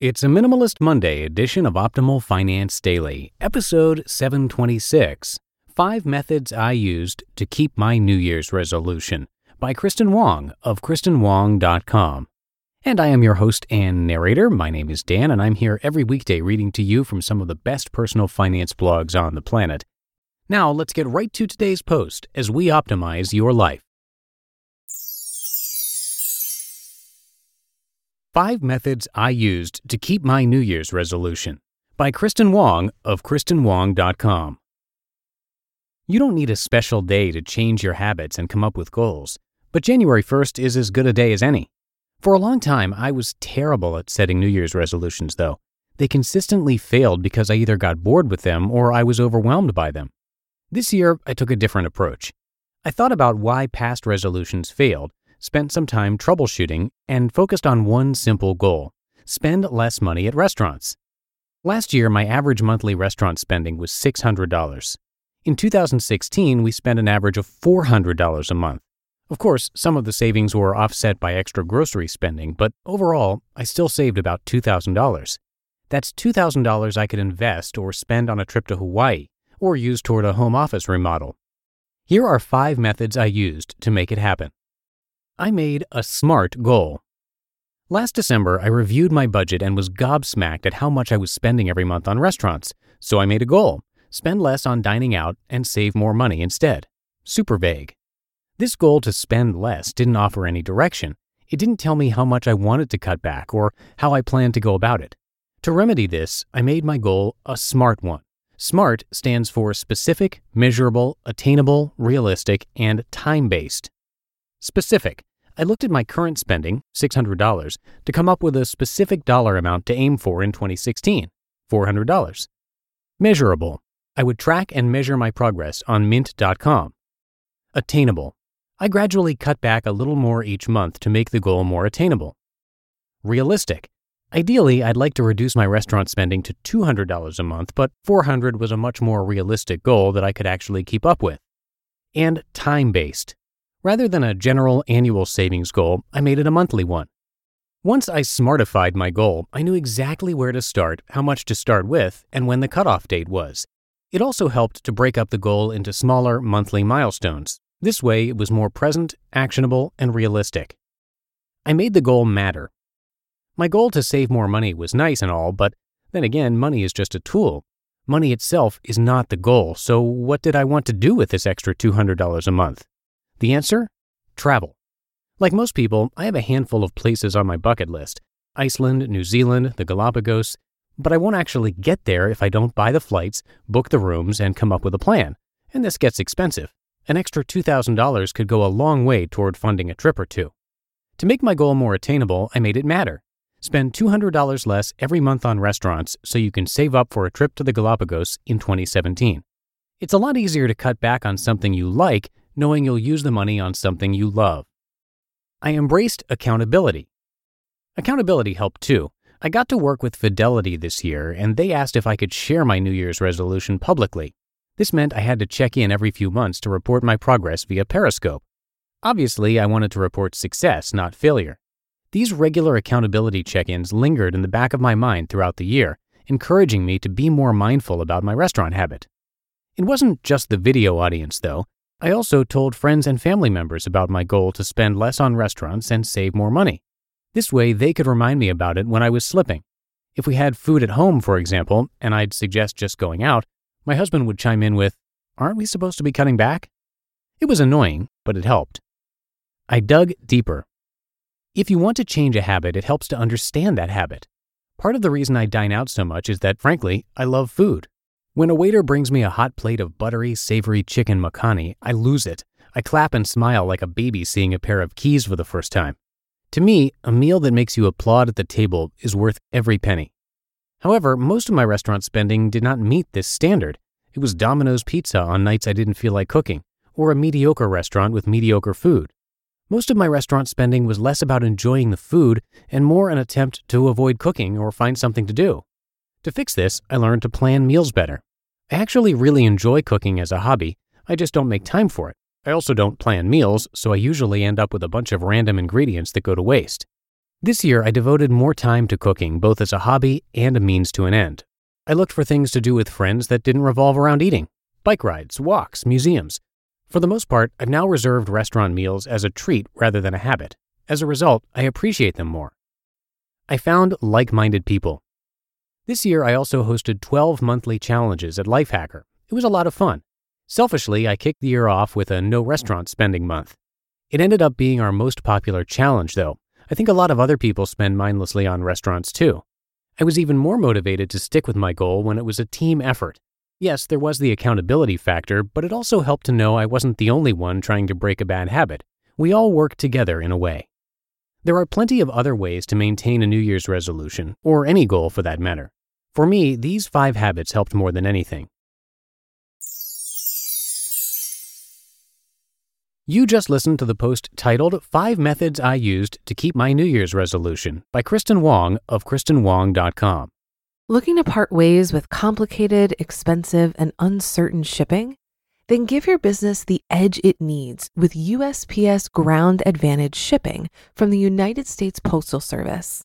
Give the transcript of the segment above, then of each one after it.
It's a Minimalist Monday edition of Optimal Finance Daily, episode 726 Five Methods I Used to Keep My New Year's Resolution by Kristin Wong of KristinWong.com. And I am your host and narrator. My name is Dan, and I'm here every weekday reading to you from some of the best personal finance blogs on the planet. Now, let's get right to today's post as we optimize your life. Five Methods I Used to Keep My New Year's Resolution by Kristin Wong of KristinWong.com. You don't need a special day to change your habits and come up with goals, but January 1st is as good a day as any. For a long time, I was terrible at setting New Year's resolutions, though. They consistently failed because I either got bored with them or I was overwhelmed by them. This year, I took a different approach. I thought about why past resolutions failed spent some time troubleshooting, and focused on one simple goal spend less money at restaurants. Last year, my average monthly restaurant spending was $600. In 2016, we spent an average of $400 a month. Of course, some of the savings were offset by extra grocery spending, but overall, I still saved about $2,000. That's $2,000 I could invest or spend on a trip to Hawaii, or use toward a home office remodel. Here are five methods I used to make it happen. I made a SMART goal. Last December, I reviewed my budget and was gobsmacked at how much I was spending every month on restaurants, so I made a goal spend less on dining out and save more money instead. Super vague. This goal to spend less didn't offer any direction. It didn't tell me how much I wanted to cut back or how I planned to go about it. To remedy this, I made my goal a SMART one. SMART stands for specific, measurable, attainable, realistic, and time based. Specific I looked at my current spending, $600, to come up with a specific dollar amount to aim for in 2016, $400. Measurable. I would track and measure my progress on mint.com. Attainable. I gradually cut back a little more each month to make the goal more attainable. Realistic. Ideally, I'd like to reduce my restaurant spending to $200 a month, but 400 was a much more realistic goal that I could actually keep up with. And time based. Rather than a general annual savings goal, I made it a monthly one. Once I smartified my goal, I knew exactly where to start, how much to start with, and when the cutoff date was. It also helped to break up the goal into smaller monthly milestones. This way, it was more present, actionable, and realistic. I made the goal matter. My goal to save more money was nice and all, but then again, money is just a tool. Money itself is not the goal, so what did I want to do with this extra $200 a month? The answer? Travel. Like most people, I have a handful of places on my bucket list Iceland, New Zealand, the Galapagos, but I won't actually get there if I don't buy the flights, book the rooms, and come up with a plan. And this gets expensive. An extra $2,000 could go a long way toward funding a trip or two. To make my goal more attainable, I made it matter. Spend $200 less every month on restaurants so you can save up for a trip to the Galapagos in 2017. It's a lot easier to cut back on something you like knowing you'll use the money on something you love. I embraced accountability. Accountability helped too. I got to work with Fidelity this year, and they asked if I could share my New Year's resolution publicly. This meant I had to check in every few months to report my progress via Periscope. Obviously, I wanted to report success, not failure. These regular accountability check ins lingered in the back of my mind throughout the year, encouraging me to be more mindful about my restaurant habit. It wasn't just the video audience, though. I also told friends and family members about my goal to spend less on restaurants and save more money. This way, they could remind me about it when I was slipping. If we had food at home, for example, and I'd suggest just going out, my husband would chime in with, Aren't we supposed to be cutting back? It was annoying, but it helped. I dug deeper. If you want to change a habit, it helps to understand that habit. Part of the reason I dine out so much is that, frankly, I love food. When a waiter brings me a hot plate of buttery, savory chicken makhani, I lose it. I clap and smile like a baby seeing a pair of keys for the first time. To me, a meal that makes you applaud at the table is worth every penny. However, most of my restaurant spending did not meet this standard. It was Domino's Pizza on nights I didn't feel like cooking, or a mediocre restaurant with mediocre food. Most of my restaurant spending was less about enjoying the food and more an attempt to avoid cooking or find something to do. To fix this, I learned to plan meals better. I actually really enjoy cooking as a hobby, I just don't make time for it. I also don't plan meals, so I usually end up with a bunch of random ingredients that go to waste. This year, I devoted more time to cooking, both as a hobby and a means to an end. I looked for things to do with friends that didn't revolve around eating bike rides, walks, museums. For the most part, I've now reserved restaurant meals as a treat rather than a habit. As a result, I appreciate them more. I found like minded people. This year, I also hosted 12 monthly challenges at Lifehacker. It was a lot of fun. Selfishly, I kicked the year off with a no restaurant spending month. It ended up being our most popular challenge, though. I think a lot of other people spend mindlessly on restaurants too. I was even more motivated to stick with my goal when it was a team effort. Yes, there was the accountability factor, but it also helped to know I wasn't the only one trying to break a bad habit. We all work together in a way. There are plenty of other ways to maintain a New Year's resolution, or any goal for that matter. For me, these five habits helped more than anything. You just listened to the post titled Five Methods I Used to Keep My New Year's Resolution by Kristin Wong of KristinWong.com. Looking to part ways with complicated, expensive, and uncertain shipping? Then give your business the edge it needs with USPS Ground Advantage shipping from the United States Postal Service.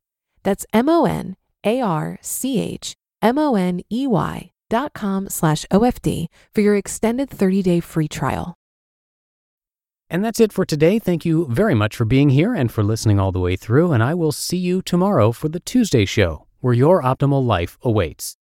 That's M O N A R C H M O N E Y dot com slash OFD for your extended 30 day free trial. And that's it for today. Thank you very much for being here and for listening all the way through. And I will see you tomorrow for the Tuesday show, where your optimal life awaits.